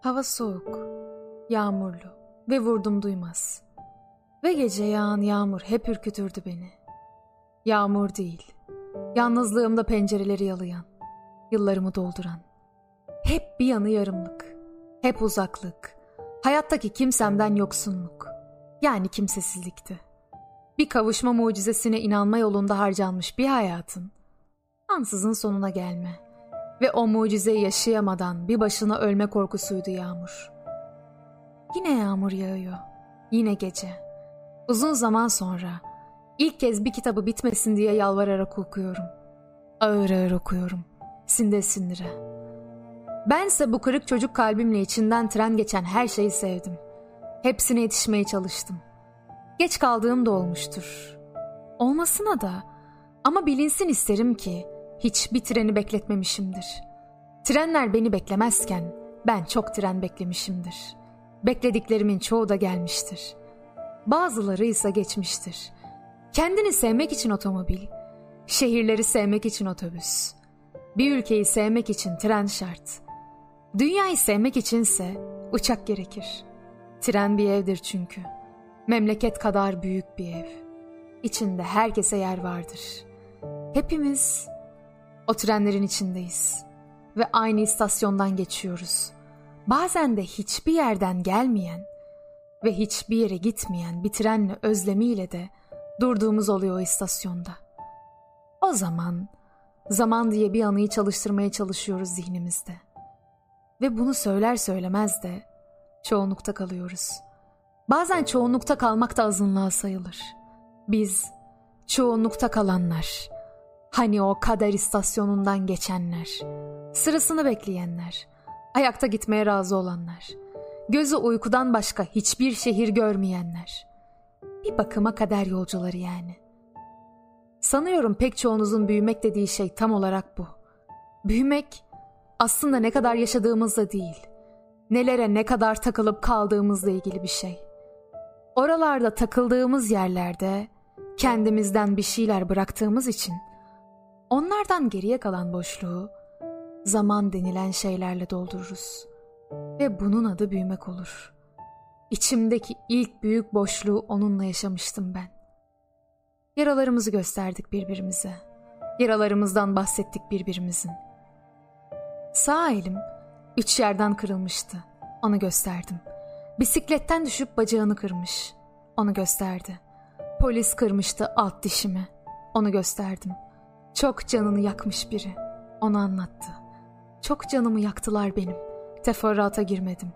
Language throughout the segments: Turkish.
Hava soğuk, yağmurlu ve vurdum duymaz. Ve gece yağan yağmur hep ürkütürdü beni. Yağmur değil, yalnızlığımda pencereleri yalayan, yıllarımı dolduran. Hep bir yanı yarımlık, hep uzaklık, hayattaki kimsemden yoksunluk. Yani kimsesizlikti. Bir kavuşma mucizesine inanma yolunda harcanmış bir hayatın, ansızın sonuna gelme.'' Ve o mucizeyi yaşayamadan bir başına ölme korkusuydu Yağmur. Yine yağmur yağıyor. Yine gece. Uzun zaman sonra ilk kez bir kitabı bitmesin diye yalvararak okuyorum. Ağır ağır okuyorum. Sinde sindire. Bense bu kırık çocuk kalbimle içinden tren geçen her şeyi sevdim. Hepsine yetişmeye çalıştım. Geç kaldığım da olmuştur. Olmasına da ama bilinsin isterim ki hiçbir treni bekletmemişimdir. Trenler beni beklemezken ben çok tren beklemişimdir. Beklediklerimin çoğu da gelmiştir. Bazıları ise geçmiştir. Kendini sevmek için otomobil, şehirleri sevmek için otobüs, bir ülkeyi sevmek için tren şart. Dünyayı sevmek içinse uçak gerekir. Tren bir evdir çünkü. Memleket kadar büyük bir ev. İçinde herkese yer vardır. Hepimiz o trenlerin içindeyiz ve aynı istasyondan geçiyoruz. Bazen de hiçbir yerden gelmeyen ve hiçbir yere gitmeyen bir trenle özlemiyle de durduğumuz oluyor o istasyonda. O zaman zaman diye bir anıyı çalıştırmaya çalışıyoruz zihnimizde. Ve bunu söyler söylemez de çoğunlukta kalıyoruz. Bazen çoğunlukta kalmak da azınlığa sayılır. Biz çoğunlukta kalanlar Hani o kader istasyonundan geçenler, sırasını bekleyenler, ayakta gitmeye razı olanlar, gözü uykudan başka hiçbir şehir görmeyenler. Bir bakıma kader yolcuları yani. Sanıyorum pek çoğunuzun büyümek dediği şey tam olarak bu. Büyümek aslında ne kadar yaşadığımızla değil, nelere ne kadar takılıp kaldığımızla ilgili bir şey. Oralarda takıldığımız yerlerde kendimizden bir şeyler bıraktığımız için Onlardan geriye kalan boşluğu zaman denilen şeylerle doldururuz. Ve bunun adı büyümek olur. İçimdeki ilk büyük boşluğu onunla yaşamıştım ben. Yaralarımızı gösterdik birbirimize. Yaralarımızdan bahsettik birbirimizin. Sağ elim üç yerden kırılmıştı. Onu gösterdim. Bisikletten düşüp bacağını kırmış. Onu gösterdi. Polis kırmıştı alt dişimi. Onu gösterdim.'' Çok canını yakmış biri. Onu anlattı. Çok canımı yaktılar benim. Teferruata girmedim.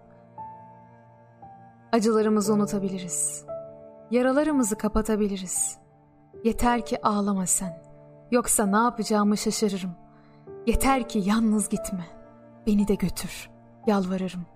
Acılarımızı unutabiliriz. Yaralarımızı kapatabiliriz. Yeter ki ağlama sen. Yoksa ne yapacağımı şaşırırım. Yeter ki yalnız gitme. Beni de götür. Yalvarırım.